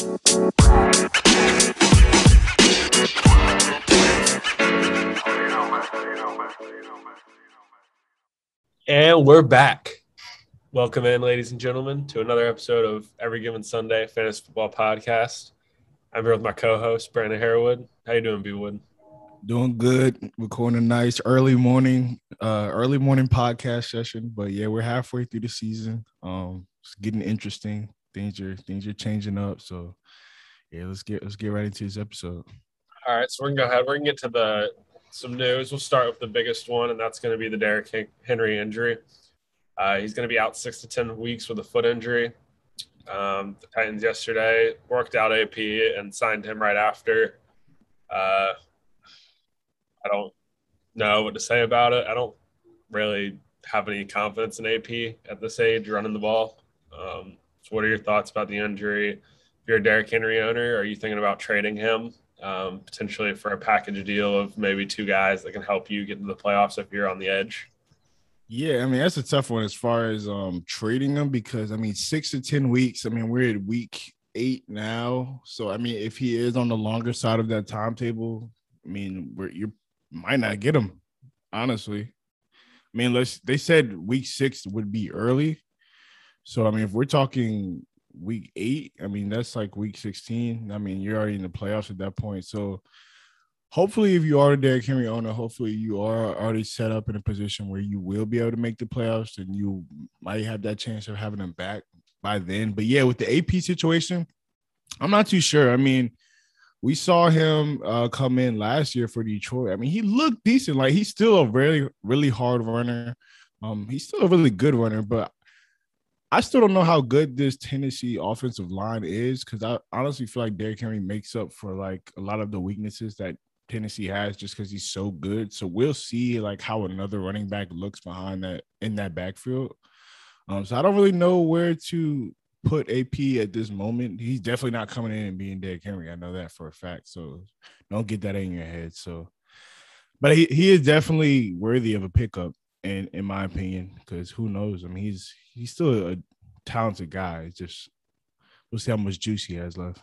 And we're back. Welcome in, ladies and gentlemen, to another episode of Every Given Sunday Fantasy Football Podcast. I'm here with my co-host Brandon Harwood. How you doing, B Wood? Doing good. Recording a nice early morning, uh, early morning podcast session. But yeah, we're halfway through the season. Um, it's getting interesting. Things are things are changing up. So yeah, let's get let's get right into this episode. All right, so we're gonna go ahead. We're gonna get to the some news. We'll start with the biggest one, and that's going to be the Derrick Henry injury. Uh, he's going to be out six to 10 weeks with a foot injury. Um, the Titans yesterday worked out AP and signed him right after. Uh, I don't know what to say about it. I don't really have any confidence in AP at this age running the ball. Um, what are your thoughts about the injury? If you're a Derrick Henry owner, are you thinking about trading him? um, potentially for a package deal of maybe two guys that can help you get into the playoffs if you're on the edge. Yeah, I mean that's a tough one as far as um trading them because I mean six to ten weeks. I mean we're at week eight now, so I mean if he is on the longer side of that timetable, I mean we're you might not get him. Honestly, I mean let's they said week six would be early, so I mean if we're talking week eight. I mean, that's like week 16. I mean, you're already in the playoffs at that point. So hopefully, if you are a Derrick Henry owner, hopefully you are already set up in a position where you will be able to make the playoffs and you might have that chance of having them back by then. But yeah, with the AP situation, I'm not too sure. I mean, we saw him uh, come in last year for Detroit. I mean, he looked decent. Like he's still a very, really hard runner. Um, he's still a really good runner, but I still don't know how good this Tennessee offensive line is because I honestly feel like Derrick Henry makes up for like a lot of the weaknesses that Tennessee has just because he's so good. So we'll see like how another running back looks behind that in that backfield. Um, so I don't really know where to put AP at this moment. He's definitely not coming in and being Derrick Henry. I know that for a fact. So don't get that in your head. So, but he, he is definitely worthy of a pickup in in my opinion, because who knows? I mean, he's he's still a talented guy. It's just we'll see how much juice he has left.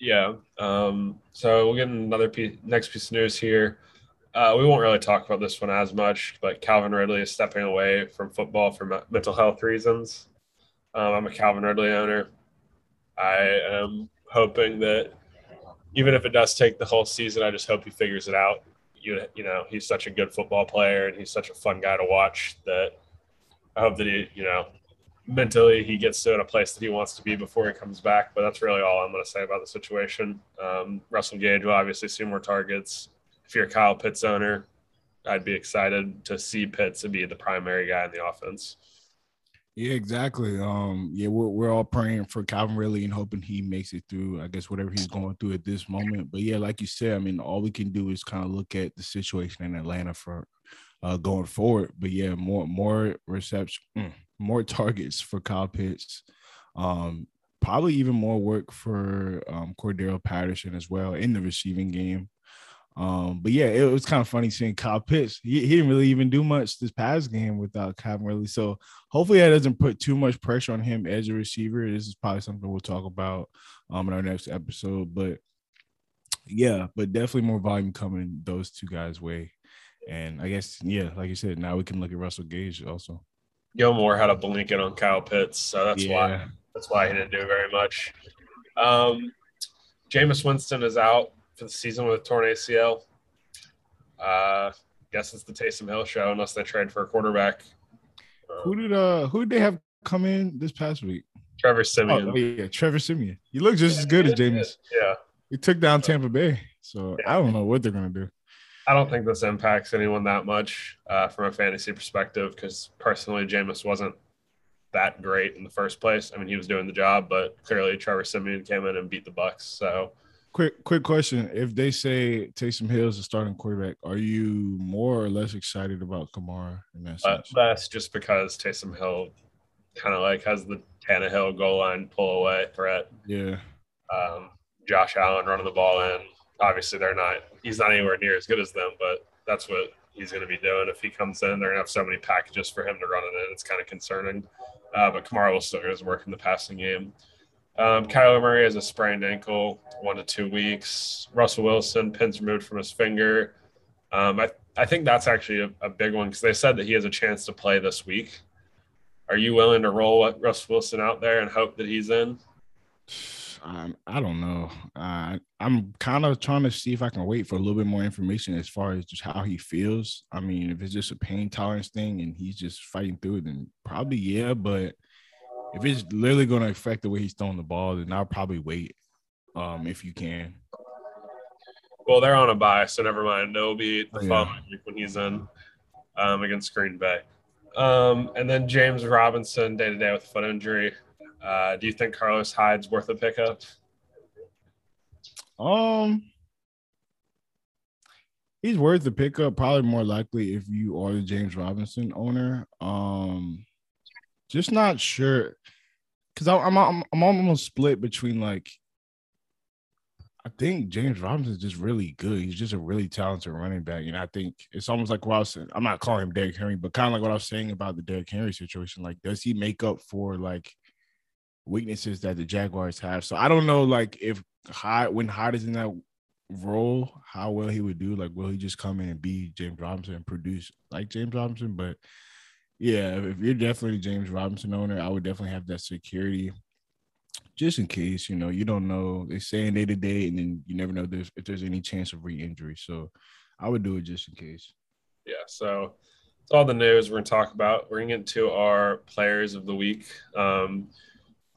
Yeah. Um, so we'll get another piece, next piece of news here. Uh, we won't really talk about this one as much, but Calvin Ridley is stepping away from football for mental health reasons. Um, I'm a Calvin Ridley owner. I am hoping that even if it does take the whole season, I just hope he figures it out you you know he's such a good football player and he's such a fun guy to watch that I hope that he you know mentally he gets to in a place that he wants to be before he comes back. But that's really all I'm going to say about the situation. Um, Russell Gage will obviously see more targets. If you're a Kyle Pitts owner, I'd be excited to see Pitts be the primary guy in the offense. Yeah, exactly. Um, yeah, we're we're all praying for Calvin Ridley and hoping he makes it through. I guess whatever he's going through at this moment. But yeah, like you said, I mean, all we can do is kind of look at the situation in Atlanta for uh, going forward. But yeah, more more reception, mm, more targets for Kyle Pitts. Um, probably even more work for um, Cordarrelle Patterson as well in the receiving game. Um, but yeah, it was kind of funny seeing Kyle Pitts. He, he didn't really even do much this past game without Calvin Ridley. So hopefully that doesn't put too much pressure on him as a receiver. This is probably something we'll talk about um in our next episode. But yeah, but definitely more volume coming those two guys' way. And I guess, yeah, like you said, now we can look at Russell Gage also. Gilmore had a blanket on Kyle Pitts, so that's yeah. why that's why he didn't do very much. Um Jameis Winston is out for the season with a torn ACL. Uh, guess it's the Taysom Hill show unless they trade for a quarterback. who did uh who did they have come in this past week? Trevor Siemian. Oh, yeah, Trevor Siemian. You look just as good as Jameis. Yeah. He took down Tampa Bay. So yeah. I don't know what they're gonna do. I don't think this impacts anyone that much uh, from a fantasy perspective because personally, Jameis wasn't that great in the first place. I mean, he was doing the job, but clearly Trevor Siemian came in and beat the Bucks. So Quick, quick question: If they say Taysom Hill is a starting quarterback, are you more or less excited about Kamara in that uh, sense? Uh, that's just because Taysom Hill kind of like has the Tannehill goal line pull away threat. Yeah. Um, Josh Allen running the ball in. Obviously, they're not. He's not anywhere near as good as them, but that's what he's going to be doing. If he comes in, they're going to have so many packages for him to run it in. It's kind of concerning. Uh, but Kamara will still get his work in the passing game. Um, Kyler Murray has a sprained ankle, one to two weeks. Russell Wilson, pins removed from his finger. Um, I, I think that's actually a, a big one because they said that he has a chance to play this week. Are you willing to roll Russ Wilson out there and hope that he's in? I, I don't know. Uh, I'm kind of trying to see if I can wait for a little bit more information as far as just how he feels. I mean, if it's just a pain tolerance thing and he's just fighting through it, then probably yeah. But if it's literally going to affect the way he's throwing the ball, then I'll probably wait um, if you can. Well, they're on a bye, so never mind. It'll be the yeah. following week when he's in um, against Green Bay. Um, and then James Robinson, day to day with foot injury. Uh, do you think Carlos Hyde's worth a pickup? Um, he's worth the pickup. Probably more likely if you are the James Robinson owner. Um, just not sure because I'm, I'm I'm almost split between like I think James Robinson is just really good. He's just a really talented running back. And I think it's almost like what I was saying. I'm not calling him Derrick Henry, but kind of like what I was saying about the Derrick Henry situation. Like, does he make up for like weaknesses that the Jaguars have? So I don't know, like, if Hyde, when Hyde is in that role, how well he would do. Like, will he just come in and be James Robinson and produce like James Robinson? But yeah, if you're definitely James Robinson owner, I would definitely have that security just in case, you know, you don't know. They're saying day to day, and then you never know there's, if there's any chance of re-injury. So I would do it just in case. Yeah. So it's all the news we're gonna talk about. We're gonna get into our players of the week. Um,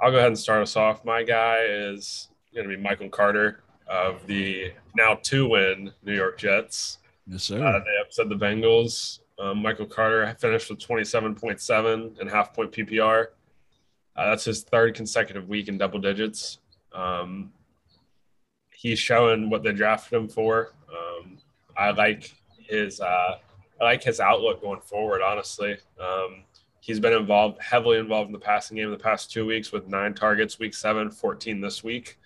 I'll go ahead and start us off. My guy is gonna be Michael Carter of the now two-win New York Jets. Yes, sir. Uh, they upset the Bengals. Um, Michael Carter finished with 27.7 and half point PPR. Uh, that's his third consecutive week in double digits. Um, he's showing what they drafted him for. Um, I like his uh, I like his outlook going forward. Honestly, um, he's been involved heavily involved in the passing game in the past two weeks with nine targets, week seven, 14 this week,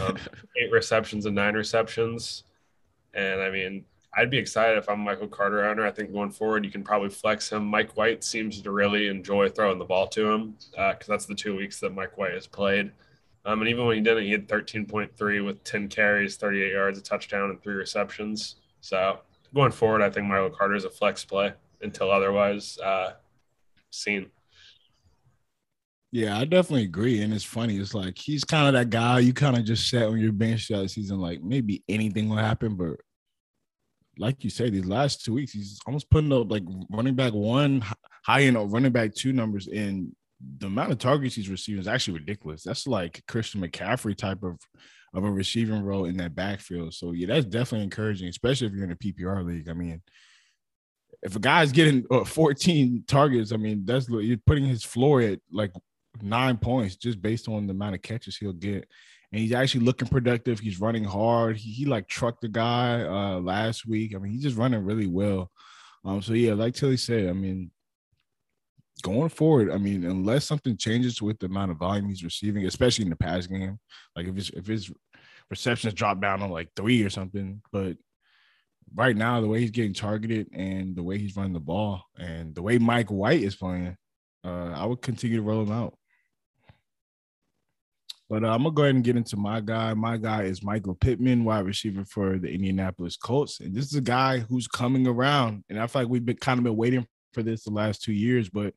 um, eight receptions and nine receptions. And I mean, I'd be excited if I'm Michael Carter owner. I think going forward, you can probably flex him. Mike White seems to really enjoy throwing the ball to him because uh, that's the two weeks that Mike White has played. Um, and even when he didn't, he had 13.3 with 10 carries, 38 yards, a touchdown, and three receptions. So going forward, I think Michael Carter is a flex play until otherwise uh, seen. Yeah, I definitely agree. And it's funny. It's like he's kind of that guy you kind of just sat on your bench that season, like maybe anything will happen, but like you said, these last two weeks, he's almost putting up like running back one high end or running back two numbers. And the amount of targets he's receiving is actually ridiculous. That's like Christian McCaffrey type of of a receiving role in that backfield. So yeah, that's definitely encouraging, especially if you're in a PPR league. I mean, if a guy's getting uh, 14 targets, I mean, that's you're putting his floor at like nine points just based on the amount of catches he'll get and he's actually looking productive. He's running hard. He, he like trucked the guy uh, last week. I mean, he's just running really well. Um, so yeah, like Tilly said, I mean, going forward, I mean, unless something changes with the amount of volume he's receiving, especially in the pass game, like if his if his receptions drop down on like three or something, but right now the way he's getting targeted and the way he's running the ball and the way Mike White is playing, uh, I would continue to roll him out. But uh, I'm gonna go ahead and get into my guy. My guy is Michael Pittman, wide receiver for the Indianapolis Colts, and this is a guy who's coming around. And I feel like we've been kind of been waiting for this the last two years, but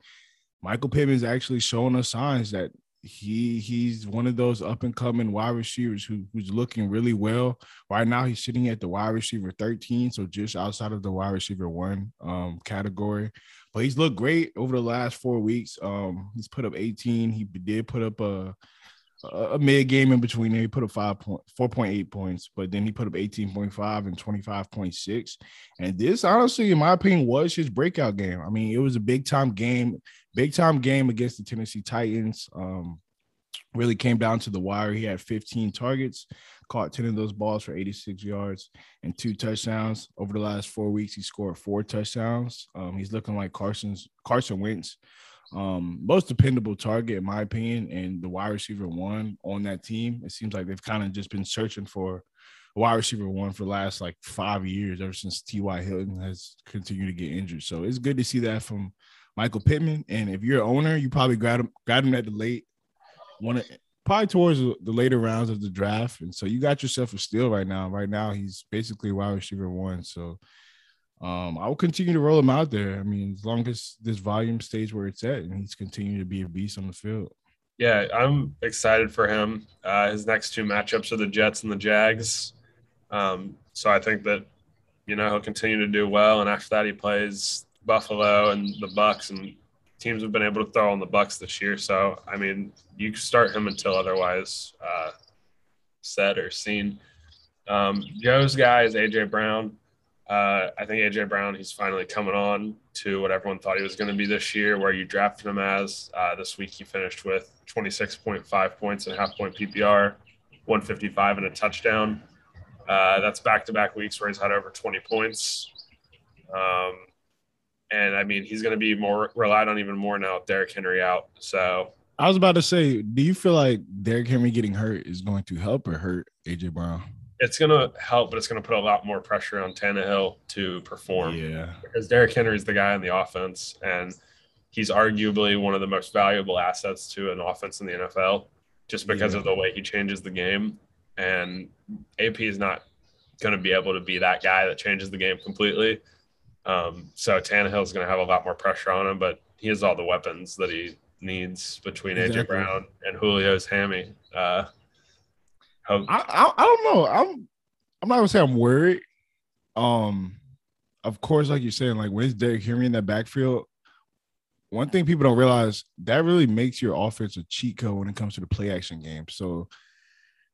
Michael Pittman's actually showing us signs that he he's one of those up and coming wide receivers who, who's looking really well. Right now, he's sitting at the wide receiver 13, so just outside of the wide receiver one um, category. But he's looked great over the last four weeks. Um, he's put up 18. He did put up a a mid game in between there. He put up five point four point eight points, but then he put up 18.5 and 25.6. And this, honestly, in my opinion, was his breakout game. I mean, it was a big time game, big time game against the Tennessee Titans. Um, really came down to the wire. He had 15 targets, caught 10 of those balls for 86 yards and two touchdowns. Over the last four weeks, he scored four touchdowns. Um, he's looking like Carson's Carson Wentz um, most dependable target, in my opinion, and the wide receiver one on that team. It seems like they've kind of just been searching for a wide receiver one for the last like five years, ever since T.Y. Hilton has continued to get injured. So it's good to see that from Michael Pittman. And if you're an owner, you probably got him, got him at the late one probably towards the later rounds of the draft. And so you got yourself a steal right now. Right now, he's basically wide receiver one. So um, I will continue to roll him out there. I mean, as long as this volume stays where it's at and he's continuing to be a beast on the field. Yeah, I'm excited for him. Uh, his next two matchups are the Jets and the Jags. Um, so I think that, you know, he'll continue to do well. And after that, he plays Buffalo and the Bucks, and teams have been able to throw on the Bucks this year. So I mean, you start him until otherwise uh, said or seen. Um, Joe's guy is AJ Brown. Uh, I think AJ Brown, he's finally coming on to what everyone thought he was going to be this year, where you drafted him as. Uh, this week he finished with 26.5 points and half point PPR, 155 and a touchdown. Uh, that's back to back weeks where he's had over 20 points. Um, and I mean, he's going to be more relied on even more now with Derrick Henry out. So I was about to say, do you feel like Derrick Henry getting hurt is going to help or hurt AJ Brown? It's going to help, but it's going to put a lot more pressure on Tannehill to perform. Yeah, because Derrick Henry is the guy on the offense, and he's arguably one of the most valuable assets to an offense in the NFL, just because yeah. of the way he changes the game. And AP is not going to be able to be that guy that changes the game completely. Um, so Tannehill is going to have a lot more pressure on him, but he has all the weapons that he needs between exactly. AJ Brown and Julio's hammy. Uh, I, I, I don't know. I'm I'm not gonna say I'm worried. Um, of course, like you're saying, like when it's Derrick Henry in that backfield, one thing people don't realize that really makes your offense a cheat code when it comes to the play action game. So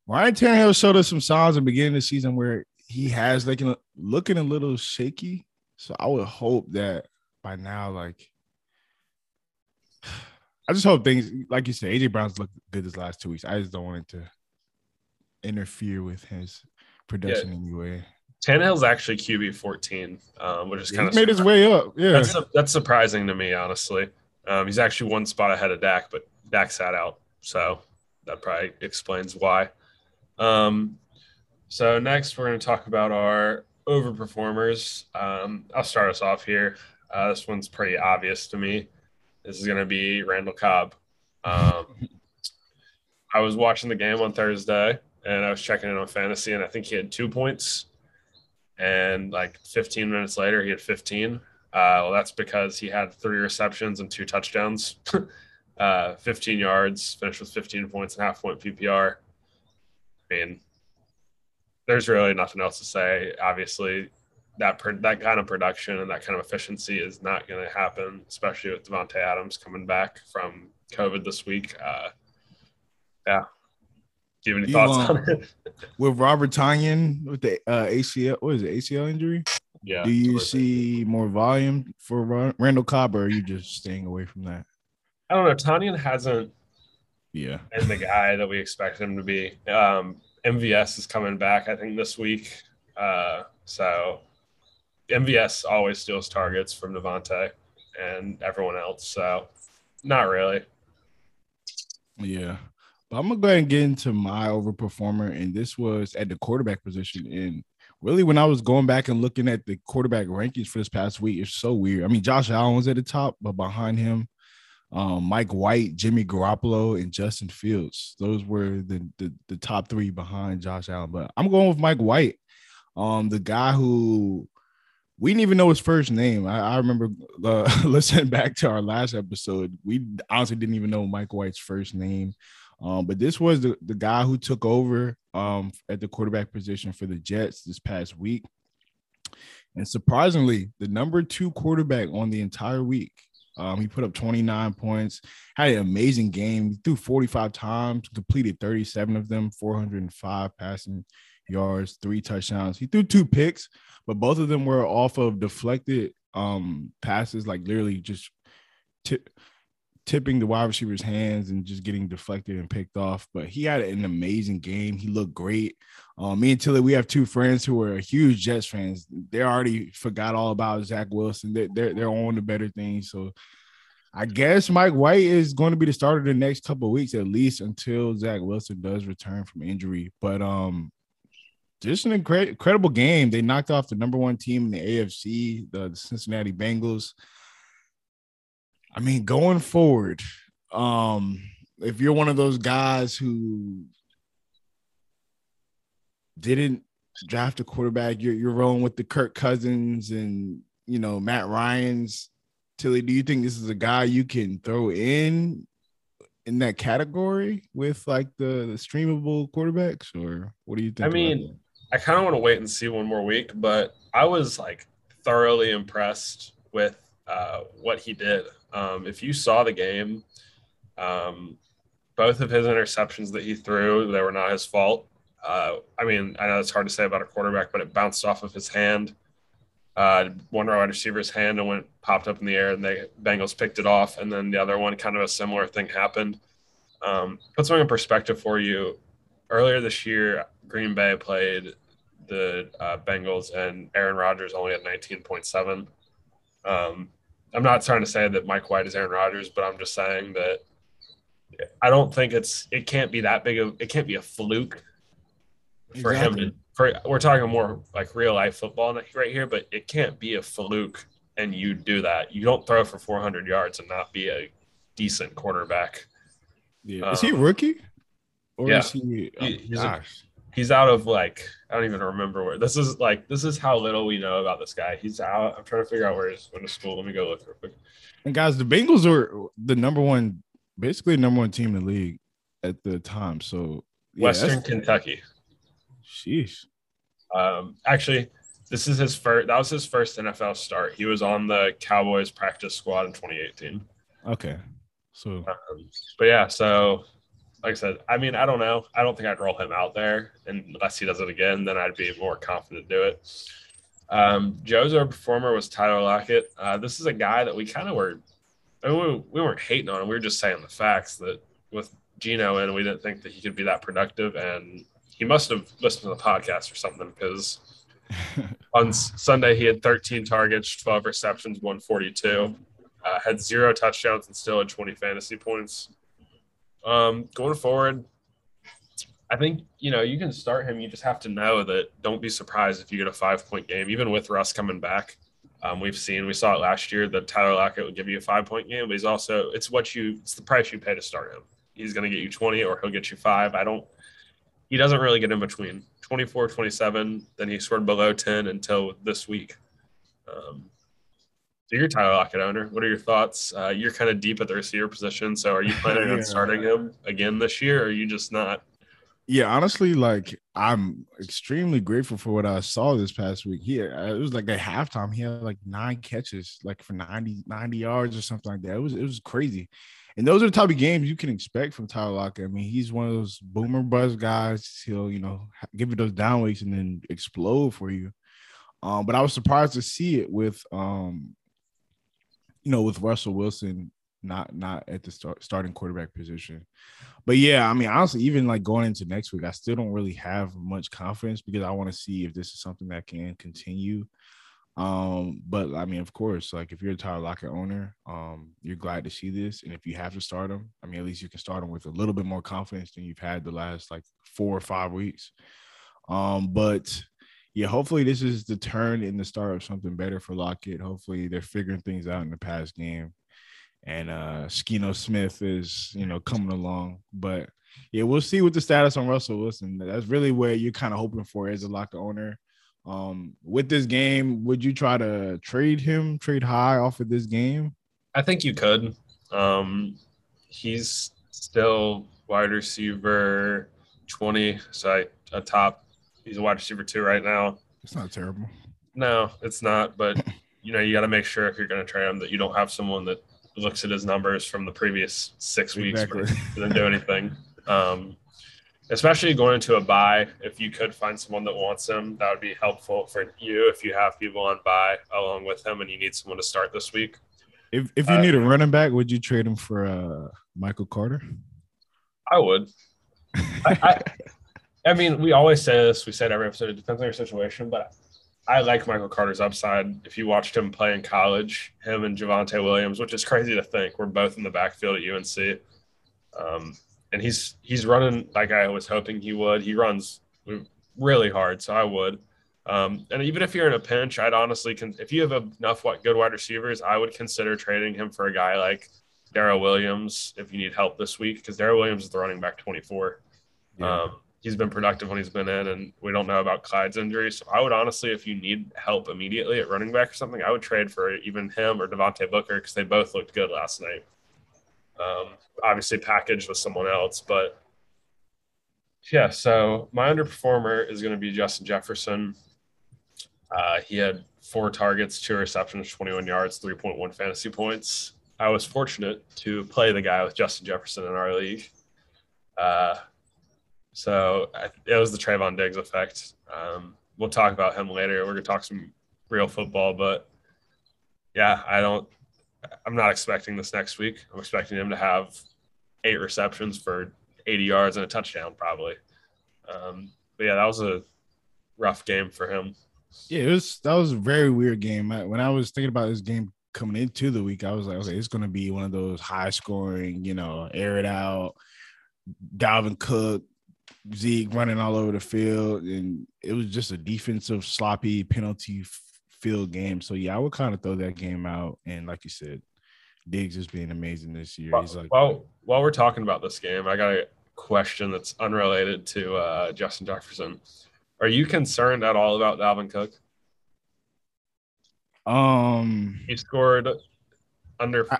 Ryan Tannehill showed us some signs at the beginning of the season where he has like looking a little shaky so I would hope that by now, like, I just hope things, like you said, AJ Brown's looked good this last two weeks. I just don't want it to interfere with his production yeah. anyway. Tannehill's actually QB 14, um, which is kind of made his way up. Yeah, that's, that's surprising to me, honestly. Um, he's actually one spot ahead of Dak, but Dak sat out, so that probably explains why. Um, so next, we're going to talk about our overperformers. Um, I'll start us off here. Uh, this one's pretty obvious to me. This is going to be Randall Cobb. Um, I was watching the game on Thursday and I was checking in on fantasy, and I think he had two points. And like 15 minutes later, he had 15. Uh, well, that's because he had three receptions and two touchdowns, uh, 15 yards, finished with 15 points and half point PPR. I mean, there's really nothing else to say. Obviously, that that kind of production and that kind of efficiency is not going to happen, especially with Davante Adams coming back from COVID this week. Uh, yeah. Do you have any you, thoughts um, on it? with Robert Tonyan with the uh, ACL, what is it, ACL injury? Yeah. Do you see more volume for Randall Cobb, or are you just staying away from that? I don't know. Tonyan hasn't yeah and the guy that we expect him to be. Um, MVS is coming back, I think, this week. Uh, so MVS always steals targets from Davante and everyone else. So not really. Yeah. But I'm gonna go ahead and get into my overperformer, and this was at the quarterback position. And really, when I was going back and looking at the quarterback rankings for this past week, it's so weird. I mean, Josh Allen was at the top, but behind him, um, Mike White, Jimmy Garoppolo, and Justin Fields. Those were the, the, the top three behind Josh Allen. But I'm going with Mike White, um, the guy who we didn't even know his first name. I, I remember uh, listening back to our last episode. We honestly didn't even know Mike White's first name. Um, but this was the, the guy who took over um, at the quarterback position for the Jets this past week. And surprisingly, the number two quarterback on the entire week um, he put up 29 points, had an amazing game. He threw 45 times, completed 37 of them, 405 passing yards, three touchdowns. He threw two picks, but both of them were off of deflected um, passes, like literally just tipping the wide receiver's hands and just getting deflected and picked off. But he had an amazing game. He looked great. Um, me and Tilly, we have two friends who are huge Jets fans. They already forgot all about Zach Wilson. They're, they're, they're on to better things. So I guess Mike White is going to be the starter the next couple weeks, at least until Zach Wilson does return from injury. But um, just an incre- incredible game. They knocked off the number one team in the AFC, the, the Cincinnati Bengals. I mean, going forward, um, if you're one of those guys who didn't draft a quarterback, you're you're rolling with the Kirk Cousins and you know Matt Ryan's. Tilly, do you think this is a guy you can throw in in that category with like the, the streamable quarterbacks, or what do you think? I mean, I kind of want to wait and see one more week, but I was like thoroughly impressed with uh, what he did. Um, if you saw the game, um, both of his interceptions that he threw, they were not his fault. Uh, I mean, I know it's hard to say about a quarterback, but it bounced off of his hand, uh, one wide receiver's hand, and went popped up in the air, and the Bengals picked it off. And then the other one, kind of a similar thing happened. Um, put something in perspective for you. Earlier this year, Green Bay played the uh, Bengals, and Aaron Rodgers only had 19.7. Um, I'm not trying to say that Mike White is Aaron Rodgers, but I'm just saying that I don't think it's it can't be that big of it can't be a fluke for exactly. him to for we're talking more like real life football right here, but it can't be a fluke and you do that. You don't throw for 400 yards and not be a decent quarterback. Yeah. Um, is he a rookie? Or yeah. is he, oh, he's, a, he's out of like I don't even remember where this is like this is how little we know about this guy. He's out. I'm trying to figure out where he's going to school. Let me go look real quick. And guys, the Bengals were the number one, basically number one team in the league at the time. So yeah, Western Kentucky. Sheesh. Um, actually, this is his first. That was his first NFL start. He was on the Cowboys practice squad in 2018. Okay. So, um, but yeah, so like I said, I mean, I don't know. I don't think I'd roll him out there unless he does it again. Then I'd be more confident to do it. Um, Joe's our performer was Tyler Lockett. Uh, this is a guy that we kind of were. I mean, we, we weren't hating on him. We were just saying the facts that with Geno in, we didn't think that he could be that productive, and he must have listened to the podcast or something because on Sunday he had 13 targets, 12 receptions, 142, uh, had zero touchdowns, and still had 20 fantasy points. Um, going forward, I think you know you can start him. You just have to know that don't be surprised if you get a five point game, even with Russ coming back. Um, we've seen we saw it last year that Tyler Lockett would give you a five point game, but he's also it's what you it's the price you pay to start him. He's going to get you 20 or he'll get you five. I don't he doesn't really get in between 24, 27. Then he scored below 10 until this week. Um, so you're Tyler Lockett owner. What are your thoughts? Uh, you're kind of deep at the receiver position. So are you planning yeah. on starting him again this year or are you just not? Yeah, honestly, like I'm extremely grateful for what I saw this past week. He uh, it was like at halftime, he had like nine catches, like for 90, 90 yards or something like that. It was it was crazy. And those are the type of games you can expect from Tyler Lockett. I mean, he's one of those boomer buzz guys. He'll, you know, give you those down weeks and then explode for you. Um, but I was surprised to see it with, um, you know, with Russell Wilson not not at the start, starting quarterback position. But yeah, I mean, honestly, even like going into next week, I still don't really have much confidence because I want to see if this is something that can continue. Um, but I mean, of course, like if you're a Tyler Lockett owner, um, you're glad to see this. And if you have to start him, I mean, at least you can start him with a little bit more confidence than you've had the last like four or five weeks. Um, but yeah, hopefully this is the turn in the start of something better for Lockett. Hopefully they're figuring things out in the past game. And uh Geno Smith is, you know, coming along. But yeah, we'll see what the status on Russell Wilson. That's really where you're kind of hoping for as a Lockett owner. Um, with this game, would you try to trade him, trade high off of this game? I think you could. Um, he's still wide receiver 20, so a top. He's a wide receiver too right now. It's not terrible. No, it's not. But you know, you got to make sure if you're going to trade him that you don't have someone that looks at his numbers from the previous six weeks exactly. didn't do anything. Um, especially going into a bye. If you could find someone that wants him, that would be helpful for you. If you have people on bye along with him, and you need someone to start this week. If if you uh, need a running back, would you trade him for uh, Michael Carter? I would. I, I, I mean, we always say this. We said every episode. It depends on your situation, but I like Michael Carter's upside. If you watched him play in college, him and Javonte Williams, which is crazy to think, we're both in the backfield at UNC. Um, and he's he's running like I was hoping he would. He runs really hard, so I would. Um, and even if you're in a pinch, I'd honestly, con- if you have enough what good wide receivers, I would consider trading him for a guy like Darrel Williams if you need help this week because Darrel Williams is the running back 24. Yeah. Um, he's been productive when he's been in, and we don't know about Clyde's injury. So I would honestly, if you need help immediately at running back or something, I would trade for even him or Devontae Booker because they both looked good last night. Um, obviously packaged with someone else, but yeah. So my underperformer is going to be Justin Jefferson. Uh, he had four targets, two receptions, 21 yards, 3.1 fantasy points. I was fortunate to play the guy with Justin Jefferson in our league. Uh, so it was the Trevon Diggs effect. Um, we'll talk about him later. We're to talk some real football, but yeah, I don't, I'm not expecting this next week. I'm expecting him to have eight receptions for 80 yards and a touchdown, probably. Um, but yeah, that was a rough game for him. Yeah, it was that was a very weird game. When I was thinking about this game coming into the week, I was like, okay, it's going to be one of those high scoring, you know, air it out, Dalvin Cook, Zeke running all over the field, and it was just a defensive sloppy penalty field game. So yeah, I would kind of throw that game out. And like you said, Diggs is being amazing this year. He's like, well, while we're talking about this game, I got a question that's unrelated to uh, Justin Jefferson. Are you concerned at all about Dalvin Cook? Um, he scored under I,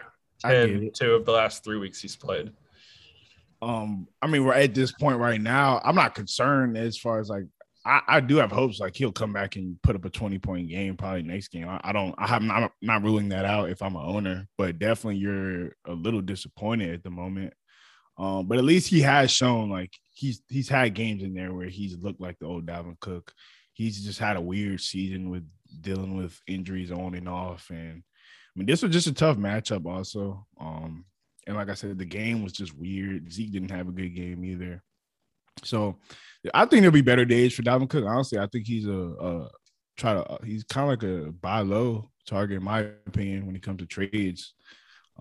10 I two of the last three weeks he's played. Um, I mean, we're at this point right now. I'm not concerned as far as like I, I do have hopes like he'll come back and put up a 20 point game probably next game. I, I don't I have not not ruling that out if I'm an owner, but definitely you're a little disappointed at the moment. Um, but at least he has shown like he's he's had games in there where he's looked like the old Dalvin Cook. He's just had a weird season with dealing with injuries on and off. And I mean, this was just a tough matchup, also. Um, and like I said, the game was just weird. Zeke didn't have a good game either. So I think there'll be better days for Dalvin Cook. Honestly, I think he's a, a try to he's kind of like a buy low target in my opinion when it comes to trades.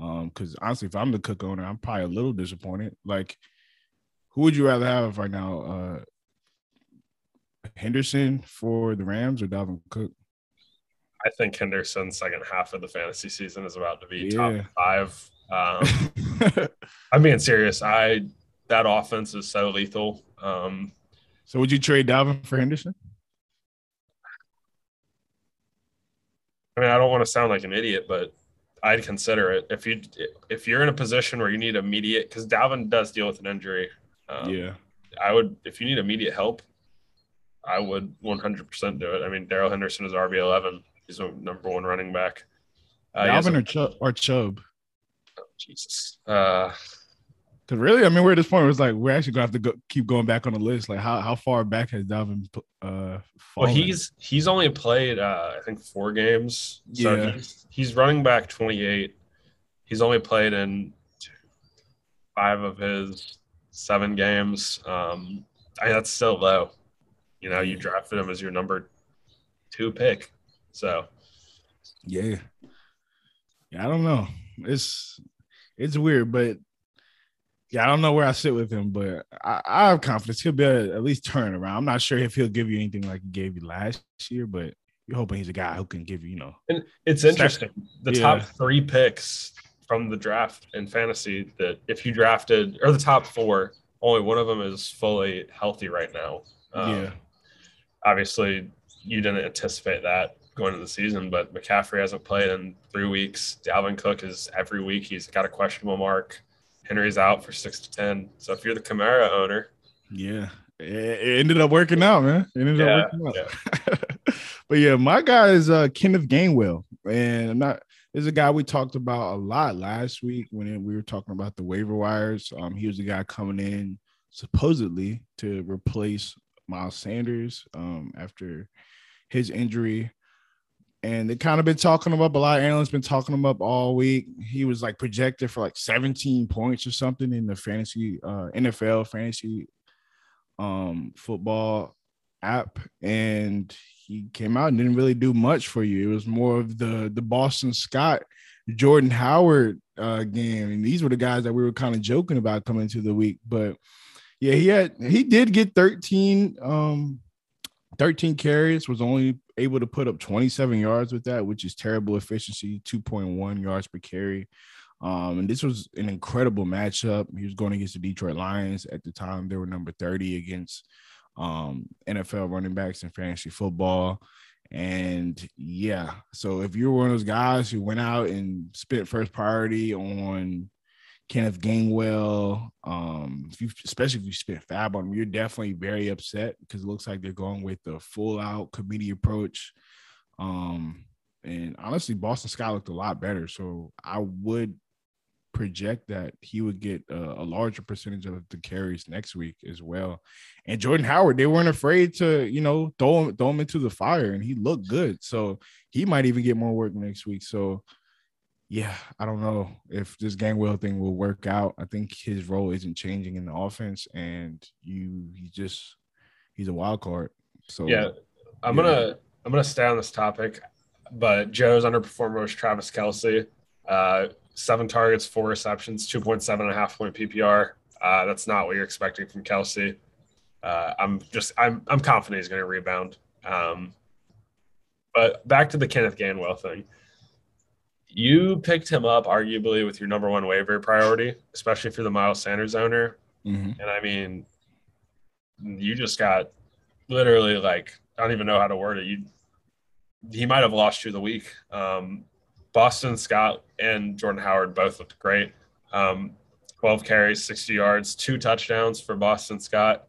Um, because honestly, if I'm the Cook owner, I'm probably a little disappointed. Like, who would you rather have right now? Uh Henderson for the Rams or Dalvin Cook? I think Henderson's second half of the fantasy season is about to be yeah. top five. Um, I'm being serious. I that offense is so lethal. Um, so would you trade Dalvin for Henderson? I mean, I don't want to sound like an idiot, but I'd consider it if you if you're in a position where you need immediate because Dalvin does deal with an injury. Um, yeah, I would if you need immediate help, I would 100% do it. I mean, Darrell Henderson is RB 11. He's a number one running back. Uh, Dalvin or, Chubb, or Chubb? Jesus. Uh, Cause really, I mean, we're at this point where it's like we're actually gonna have to go, keep going back on the list. Like, how how far back has Dalvin? Uh, well, he's he's only played uh, I think four games. So yeah. he's, he's running back twenty eight. He's only played in five of his seven games. Um, I that's still low. You know, you drafted him as your number two pick. So, yeah, yeah, I don't know. It's it's weird, but yeah, I don't know where I sit with him, but I, I have confidence he'll be able at least turn around. I'm not sure if he'll give you anything like he gave you last year, but you're hoping he's a guy who can give you, you know. And it's interesting. The yeah. top three picks from the draft in fantasy that if you drafted, or the top four, only one of them is fully healthy right now. Um, yeah. Obviously, you didn't anticipate that going into the season, but McCaffrey hasn't played in three weeks. Dalvin Cook is every week. He's got a questionable mark. Henry's out for six to ten. So if you're the Kamara owner, yeah, it, ended up working out, man. It ended yeah, up working out. Yeah. but yeah, my guy is uh, Kenneth Gainwell, and I'm not. This is a guy we talked about a lot last week when we were talking about the waiver wires. Um, he was the guy coming in supposedly to replace Miles Sanders um, after his injury and they kind of been talking him up. A lot analysts been talking him up all week. He was like projected for like 17 points or something in the fantasy uh, NFL fantasy um, football app, and he came out and didn't really do much for you. It was more of the the Boston Scott, Jordan Howard uh, game, and these were the guys that we were kind of joking about coming into the week. But yeah, he had he did get 13 um 13 carries, was only able to put up 27 yards with that, which is terrible efficiency, 2.1 yards per carry. Um, and this was an incredible matchup. He was going against the Detroit Lions at the time. They were number 30 against um, NFL running backs in fantasy football. And yeah, so if you're one of those guys who went out and spent first priority on Kenneth Gainwell, um, if you, especially if you spent FAAB on him, you're definitely very upset because it looks like they're going with the full out committee approach. Um, and honestly, Boston Scott looked a lot better. So I would project that he would get a, a, larger percentage of the carries next week as well. And Jordan Howard, they weren't afraid to, you know, throw him, throw him into the fire, and he looked good. So he might even get more work next week. So yeah, I don't know if this Gainwell thing will work out. I think his role isn't changing in the offense, and you he just he's a wild card. So yeah, I'm yeah. gonna I'm gonna stay on this topic, but Joe's underperformer was Travis Kelce. Uh, seven targets, four receptions, 2.7 and a half point PPR. Uh, that's not what you're expecting from Kelce. Uh, I'm just, I'm, I'm confident he's going to rebound. Um, but back to the Kenneth Gainwell thing. You picked him up arguably with your number one waiver priority, especially for the Miles Sanders owner. Mm-hmm. And I mean, you just got literally like, I don't even know how to word it. You, he might have lost you the week. Um, Boston Scott and Jordan Howard both looked great. Um, 12 carries, 60 yards, two touchdowns for Boston Scott.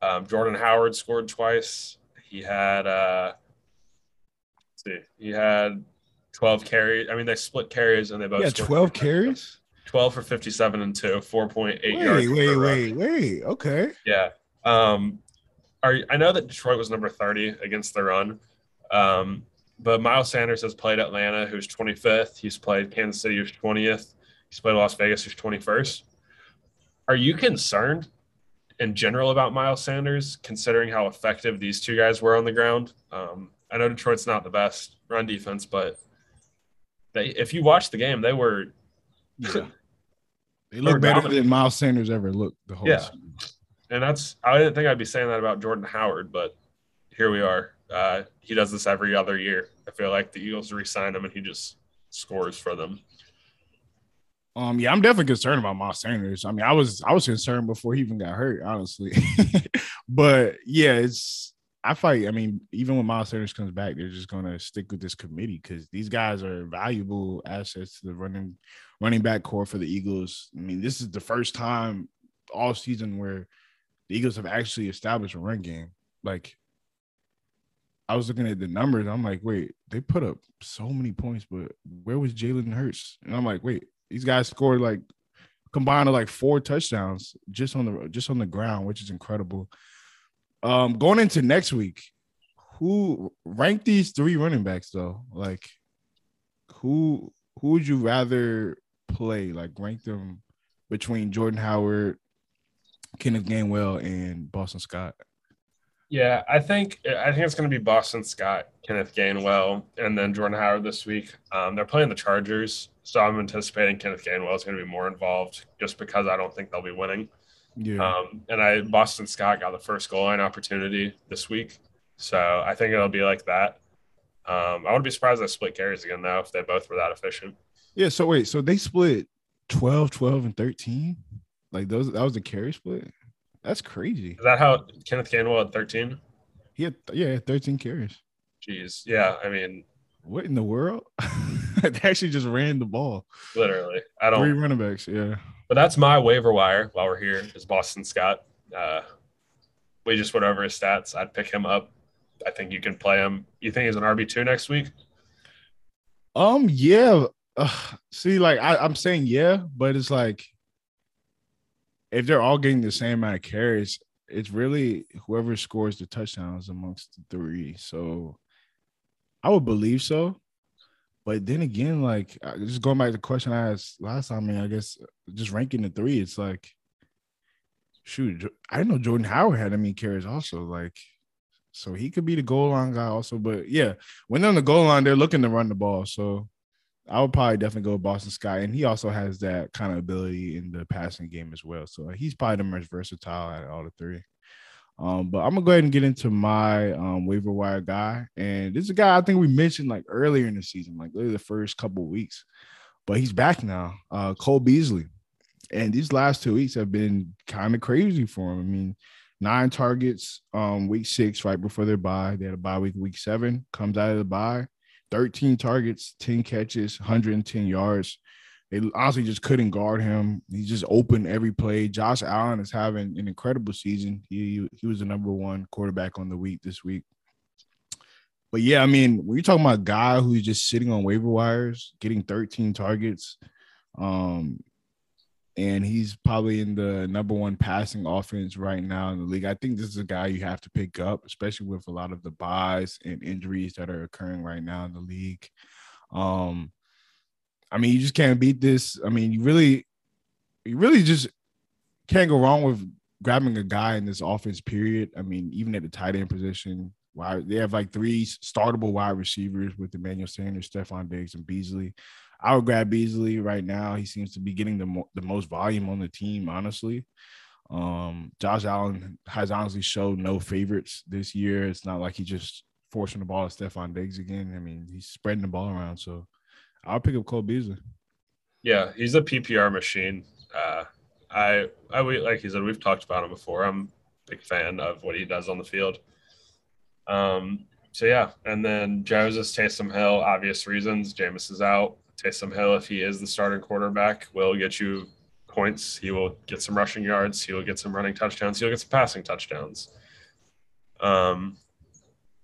Um, Jordan Howard scored twice. He had, uh, see, he had 12 carries. I mean, they split carries and they both. Yeah, 12 carries. 12 for 57 and two, 4.8 wait, yards. Wait, wait, wait, Okay. Yeah. Um, are I know that Detroit was number 30 against the run. Um, but Miles Sanders has played Atlanta, who's 25th. He's played Kansas City, who's 20th. He's played Las Vegas, who's 21st. Are you concerned in general about Miles Sanders, considering how effective these two guys were on the ground? Um, I know Detroit's not the best run defense, but they, if you watch the game, they were. Yeah. They look better dominant. than Miles Sanders ever looked the whole yeah. Season. And that's I didn't think I'd be saying that about Jordan Howard, but here we are. Uh, he does this every other year. I feel like the Eagles re-sign him and he just scores for them. Um, yeah, I'm definitely concerned about Miles Sanders. I mean, I was I was concerned before he even got hurt, honestly. but yeah, it's I fight. I mean, even when Miles Sanders comes back, they're just gonna stick with this committee because these guys are valuable assets to the running running back core for the Eagles. I mean, this is the first time all season where the Eagles have actually established a run game. Like I was looking at the numbers. I'm like, wait, they put up so many points, but where was Jalen Hurts? And I'm like, wait, these guys scored like combined like four touchdowns just on the just on the ground, which is incredible. Um, going into next week, who rank these three running backs though? Like, who who would you rather play? Like, rank them between Jordan Howard, Kenneth Gainwell, and Boston Scott. Yeah, I think I think it's going to be Boston Scott, Kenneth Gainwell, and then Jordan Howard this week. Um, they're playing the Chargers, so I'm anticipating Kenneth Gainwell is going to be more involved, just because I don't think they'll be winning. Yeah. Um, and I Boston Scott got the first goal line opportunity this week, so I think it'll be like that. Um, I wouldn't be surprised if they split carries again though if they both were that efficient. Yeah. So wait, so they split 12, 12, and 13? Like those that was the carry split? That's crazy. Is that how Kenneth Gainwell had 13? He had yeah, 13 carries. Jeez. Yeah. I mean, what in the world? they actually just ran the ball. Literally. I don't three running backs, yeah. But that's my waiver wire while we're here is Boston Scott. Uh we just went over his stats. I'd pick him up. I think you can play him. You think he's an RB two next week? Um, yeah. Uh, see, like I, I'm saying yeah, but it's like if they're all getting the same amount of carries, it's really whoever scores the touchdowns amongst the three. So I would believe so. But then again, like uh, just going back to the question I asked last time, I mean, I guess uh, just ranking the three, it's like, shoot, I know Jordan Howard had I mean carries also. Like, so he could be the goal line guy also. But yeah, when they're on the goal line, they're looking to run the ball. So I would probably definitely go Boston Scott, and he also has that kind of ability in the passing game as well. So uh, he's probably the most versatile out of all the three. Um, but I'm gonna go ahead and get into my um, waiver wire guy, and this is a guy I think we mentioned like earlier in the season, like literally the first couple weeks. but he's back now. Uh, Cole Beasley, and these last two weeks have been kind of crazy for him. I mean, nine targets um week six right before their bye. They had a bye week week seven. Comes out of the bye, thirteen targets, ten catches, 110 yards. They honestly just couldn't guard him. He just opened every play. Josh Allen is having an incredible season. He he was the number one quarterback on the week this week. But yeah, I mean, when you're talking about a guy who's just sitting on waiver wires, getting 13 targets, um, and he's probably in the number one passing offense right now in the league. I think this is a guy you have to pick up, especially with a lot of the byes and injuries that are occurring right now in the league. Um, I mean, you just can't beat this. I mean, you really, you really just can't go wrong with grabbing a guy in this offense. Period. I mean, even at the tight end position, why they have like three startable wide receivers with Emmanuel Sanders, Stefon Diggs, and Beasley. I would grab Beasley right now. He seems to be getting the mo- the most volume on the team, honestly. Um, Josh Allen has honestly showed no favorites this year. It's not like he just forcing the ball to Stefon Diggs again. I mean, he's spreading the ball around. So I'll pick up Cole Beasley. Yeah, he's a PPR machine. Uh, I, I, like he said, we've talked about him before. I'm a big fan of what he does on the field. Um, so yeah, and then Joseph Taysom Hill, obvious reasons. Jameis is out. Taysom Hill, if he is the starting quarterback, will get you points. He will get some rushing yards. He will get some running touchdowns. He'll get some passing touchdowns. Um,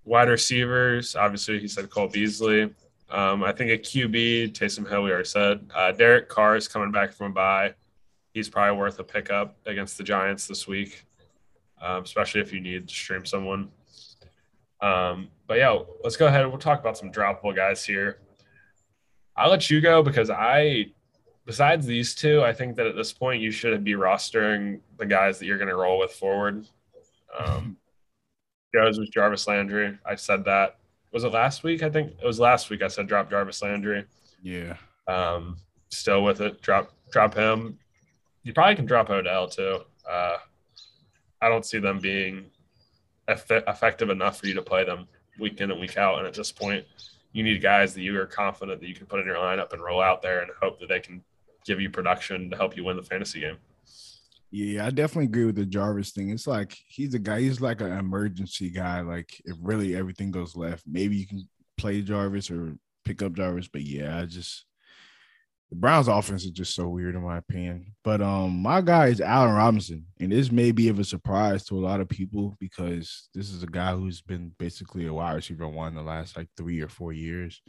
wide receivers, obviously, he said Cole Beasley. Um, I think a QB, Taysom Hill, we already said. Uh, Derek Carr is coming back from a bye. He's probably worth a pickup against the Giants this week, um, especially if you need to stream someone. Um, but yeah, let's go ahead. We'll talk about some droppable guys here. I'll let you go because I, besides these two, I think that at this point you should be rostering the guys that you're going to roll with forward. Um, goes with Jarvis Landry. I said that. Was it last week? I think it was last week. I said drop Jarvis Landry. Yeah. Um, still with it. Drop drop him. You probably can drop Odell too. Uh, I don't see them being effective enough for you to play them week in and week out. And at this point, you need guys that you are confident that you can put in your lineup and roll out there and hope that they can give you production to help you win the fantasy game. Yeah, I definitely agree with the Jarvis thing. It's like he's a guy, he's like an emergency guy. Like if really everything goes left, maybe you can play Jarvis or pick up Jarvis. But yeah, I just the Browns offense is just so weird in my opinion. But um my guy is Allen Robinson. And this may be of a surprise to a lot of people because this is a guy who's been basically a wide receiver one the last like three or four years.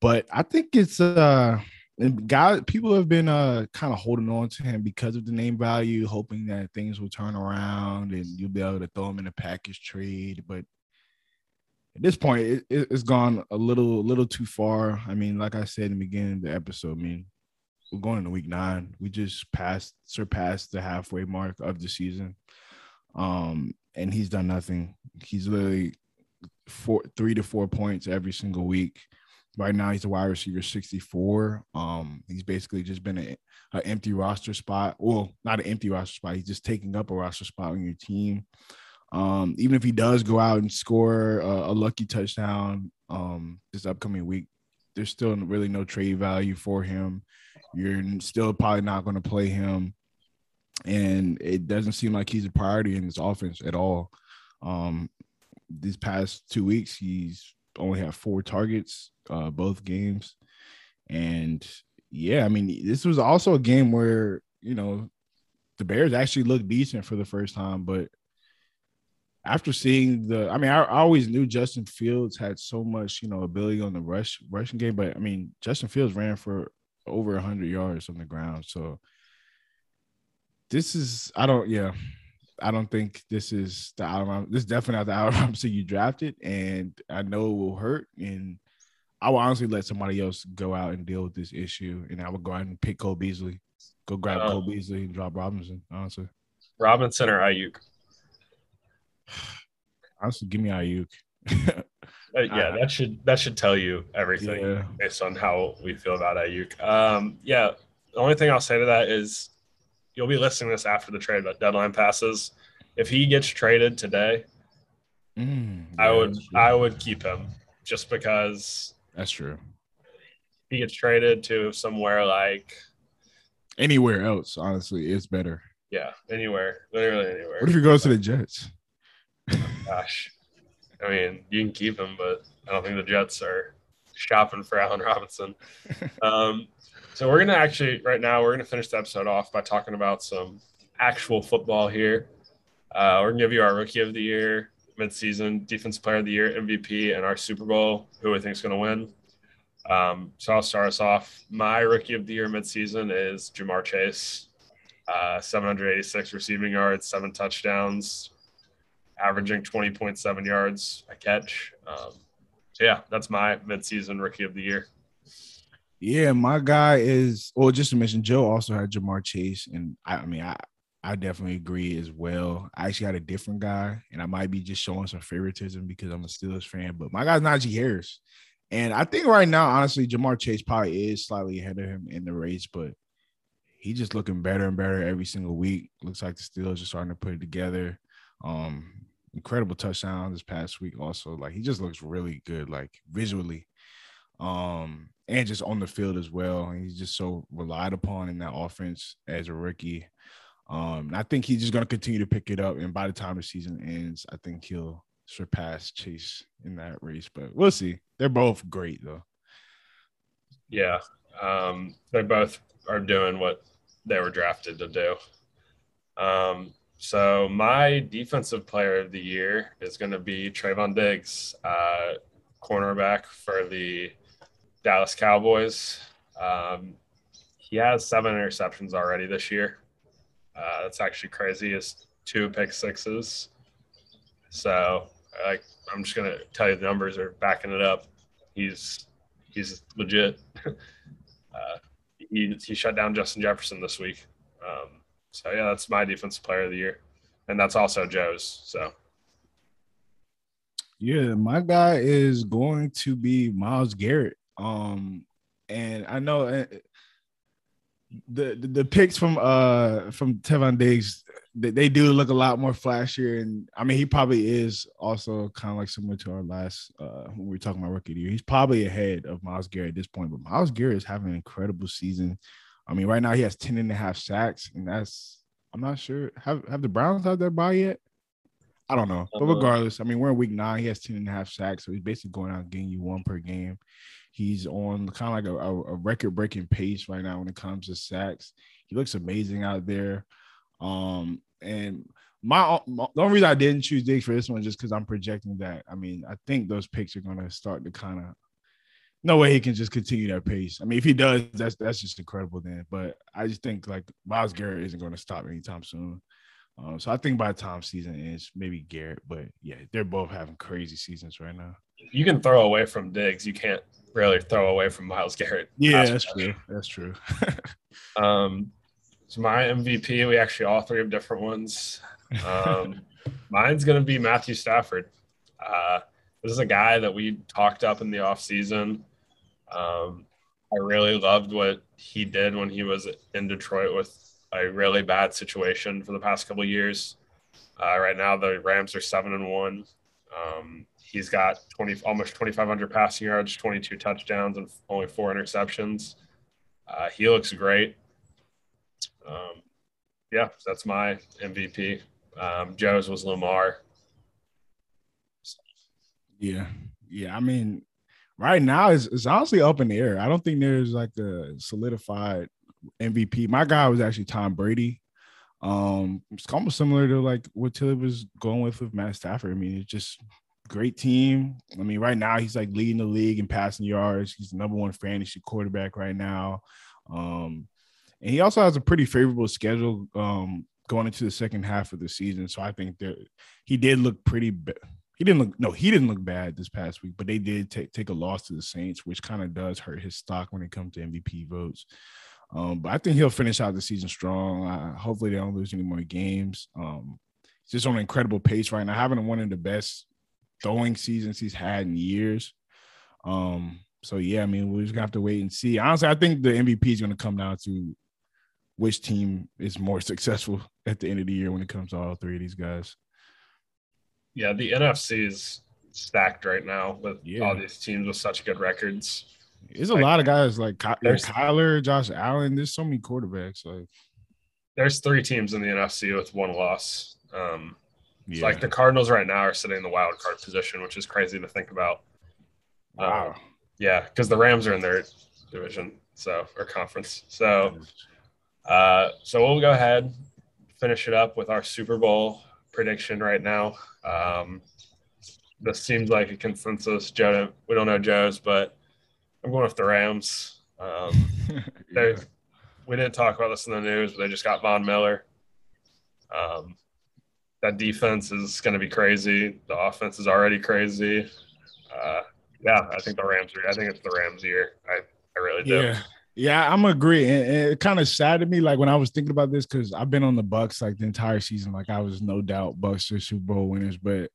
But I think it's uh and guys, people have been uh kind of holding on to him because of the name value, hoping that things will turn around and you'll be able to throw him in a package trade. But at this point, it, it's gone a little, a little too far. I mean, like I said in the beginning of the episode, I mean, we're going into week nine. We just passed, surpassed the halfway mark of the season, um, and he's done nothing. He's literally four, three to four points every single week. Right now, he's a wide receiver 64. Um, he's basically just been an empty roster spot. Well, not an empty roster spot. He's just taking up a roster spot on your team. Um, even if he does go out and score a, a lucky touchdown um, this upcoming week, there's still really no trade value for him. You're still probably not going to play him, and it doesn't seem like he's a priority in this offense at all. Um, these past two weeks, he's only had four targets, uh, both games, and yeah, I mean, this was also a game where you know the Bears actually looked decent for the first time, but after seeing the, I mean, I, I, always knew Justin Fields had so much, you know, ability on the rush rushing game, but I mean, Justin Fields ran for over hundred yards on the ground. So this is, I don't, yeah, I don't think this is the Alabama. This is definitely not the Alabama so you drafted, and I know it will hurt. And I will honestly let somebody else go out and deal with this issue, and I would go out and pick Cole Beasley, go grab uh, Cole Beasley and drop Robinson. Honestly, Robinson or Aiyuk. Honestly, give me Aiyuk. uh, yeah, that should that should tell you everything yeah. based on how we feel about Aiyuk. Um, yeah, the only thing I'll say to that is you'll be listening to this after the trade but deadline passes. If he gets traded today, mm, yeah, I would I would keep him just because that's true. he gets traded to somewhere like anywhere else, honestly, it's better. Yeah, anywhere, literally anywhere. What if he goes to the Jets? Gosh, I mean, you can keep him, but I don't think the Jets are shopping for Allen Robinson. um, so we're gonna actually right now we're gonna finish the episode off by talking about some actual football here. Uh, we're gonna give you our rookie of the year, midseason defense player of the year, MVP, and our Super Bowl, who we think is gonna win. Um, so I'll start us off. My rookie of the year midseason is Ja'Marr Chase, uh, 786 receiving yards, seven touchdowns, averaging 20.7 yards a catch. Um, so yeah, that's my midseason rookie of the year. Yeah, my guy is well, just to mention, Joe also had Ja'Marr Chase, and I, I mean, I I definitely agree as well. I actually had a different guy, and I might be just showing some favoritism because I'm a Steelers fan, but my guy's Najee Harris. And I think right now, honestly, Ja'Marr Chase probably is slightly ahead of him in the race, but he's just looking better and better every single week. Looks like the Steelers are starting to put it together. Um, incredible touchdown this past week. Also, like he just looks really good, like visually, um, and just on the field as well. And he's just so relied upon in that offense as a rookie. Um, I think he's just going to continue to pick it up, and by the time the season ends, I think he'll surpass Chase in that race. But we'll see. They're both great though. Yeah, um, they both are doing what they were drafted to do. Um, so my defensive player of the year is going to be Trevon Diggs, uh, cornerback for the Dallas Cowboys. Um, he has seven interceptions already this year. Uh, that's actually crazy. Is two pick sixes. So like I'm just gonna tell you the numbers are backing it up. He's he's legit. uh, he he shut down Justin Jefferson this week. Um, so yeah, that's my defensive player of the year, and that's also Joe's. So yeah, my guy is going to be Myles Garrett. Um, and I know uh, the, the the picks from uh from Trevon Diggs they, they do look a lot more flashier. And I mean he probably is also kind of like similar to our last uh when we were talking about rookie year. He's probably ahead of Myles Garrett at this point but Myles Garrett is having an incredible season. I mean right now he has 10 and a half sacks and that's I'm not sure. Have have the Browns had their bye yet? I don't know. But uh-huh. regardless I mean we're in week nine. He has 10 and a half sacks so he's basically going out getting you one per game He's on kind of like a, a record breaking pace right now when it comes to sacks. He looks amazing out there. Um, and my, my, the only reason I didn't choose Diggs for this one is just because I'm projecting that. I mean, I think those picks are going to start to kind of. No way he can just continue that pace. I mean, if he does, that's that's just incredible then. But I just think like Myles Garrett isn't going to stop anytime soon. Um, so I think by the time season ends, maybe Garrett. But yeah, they're both having crazy seasons right now. You can throw away from Diggs. You can't really throw away from Myles Garrett. Yeah, that's true. That's true. um, so my MVP, we actually all three have different ones. Um, mine's going to be Matthew Stafford. Uh, this is a guy that we talked up in the off season. Um, I really loved what he did when he was in Detroit with a really bad situation for the past couple years. Uh, right now, the Rams are seven and one. Um, he's got 20 almost 2500 passing yards 22 touchdowns and only four interceptions. Uh, he looks great. Um, yeah that's my mvp um, joe's was lamar. Yeah yeah i mean right now it's, it's honestly up in the air. I don't think there's like a solidified mvp my guy was actually tom brady. Um it's almost similar to like what Tilly was going with with Matt Stafford. I mean, it's just great team. I mean, right now he's like leading the league in passing yards. He's the number one fantasy quarterback right now. Um, and he also has a pretty favorable schedule um, going into the second half of the season. So I think that he did look pretty. Be- he didn't look no, he didn't look bad this past week, but they did take take a loss to the Saints, which kind of does hurt his stock when it comes to MVP votes. Um, but I think he'll finish out the season strong. Uh, hopefully, they don't lose any more games. Um, he's just on an incredible pace right now, having one of the best throwing seasons he's had in years. Um, so yeah, I mean, we're just gonna have to wait and see. Honestly, I think the MVP is gonna come down to which team is more successful at the end of the year when it comes to all three of these guys. Yeah, the NFC is stacked right now with yeah. all these teams with such good records. There's a like, lot of guys like Ky- Kyler, Josh Allen. There's so many quarterbacks. Like, there's three teams in the NFC with one loss. Um, yeah. Like the Cardinals right now are sitting in the wild card position, which is crazy to think about. Wow. Um, yeah, because the Rams are in their division, so or conference. So, uh, so we'll go ahead, finish it up with our Super Bowl prediction right now. Um, this seems like a consensus. Joe, we don't know Joe's, but I'm going with the Rams. Um, yeah. We didn't talk about this in the news, but they just got Von Miller. Um, that defense is going to be crazy. The offense is already crazy. Uh, yeah, I think the Rams are. I think it's the Rams year. I, I really do. Yeah. Yeah, I'm agree. And, it kind of saddened me, like when I was thinking about this, because I've been on the Bucs like the entire season. Like I was no doubt Bucs are Super Bowl winners, but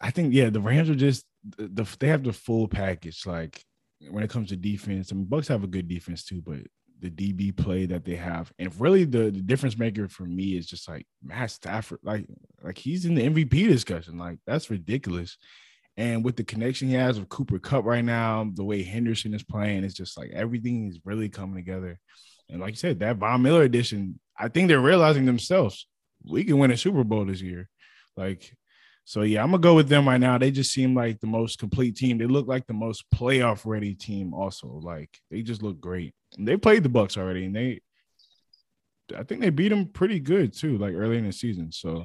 I think yeah, the Rams are just the they have the full package. Like when it comes to defense, I mean Bucs have a good defense too, but the DB play that they have, and really the, the difference maker for me is just like Matt Stafford. Like like he's in the MVP discussion. Like that's ridiculous. And with the connection he has with Cooper Kupp right now, the way Henderson is playing, it's just like everything is really coming together. And like you said, that Von Miller edition, I think they're realizing themselves we can win a Super Bowl this year. Like, so yeah, I'm gonna go with them right now. They just seem like the most complete team. They look like the most playoff ready team. Also, like they just look great. And they played the Bucs already, and they, I think they beat them pretty good too, like early in the season. So,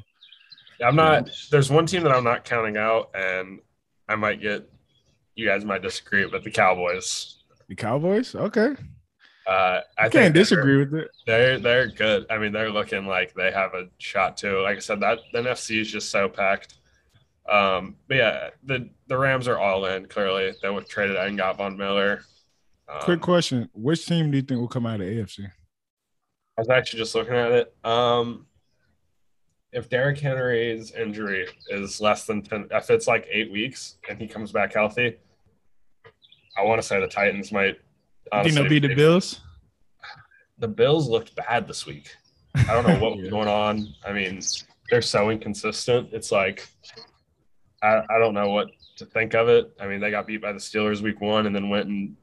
I'm not. There's one team that I'm not counting out, and I might get you guys might disagree, but the Cowboys. The Cowboys, okay. Uh, I can't disagree with it. They're they're good. I mean, they're looking like they have a shot too. Like I said, that the NFC is just so packed. Um, but yeah, the the Rams are all in. Clearly, they were traded and got Von Miller. Um, Quick question: Which team do you think will come out of AFC? I was actually just looking at it. Um, if Derrick Henry's injury is less than 10, if it's like eight weeks and he comes back healthy, I want to say the Titans might. Honestly, think they'll be the Bills? The Bills looked bad this week. I don't know what was going on. I mean, they're so inconsistent. It's like, I, I don't know what to think of it. I mean, they got beat by the Steelers week one and then went and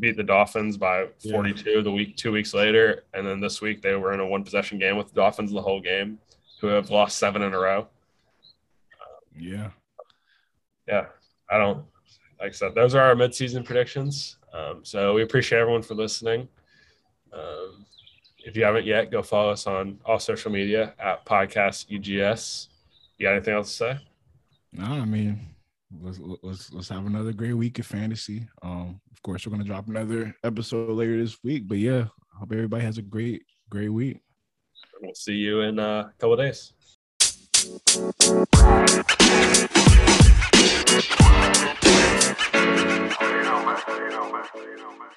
beat the Dolphins by 42 yeah. the week two weeks later, and then this week they were in a one possession game with the Dolphins the whole game, who have lost seven in a row. yeah, yeah. I don't like I said. Those are our midseason predictions. Um, so we appreciate everyone for listening. Um, if you haven't yet, go follow us on all social media at podcast UGS. You got anything else to say? No, I mean let's let's let's have another great week of fantasy. Um, of course, we're gonna drop another episode later this week. But yeah, hope everybody has a great great week. We'll see you in uh, a couple days. You know, man. You know, man. You know, man.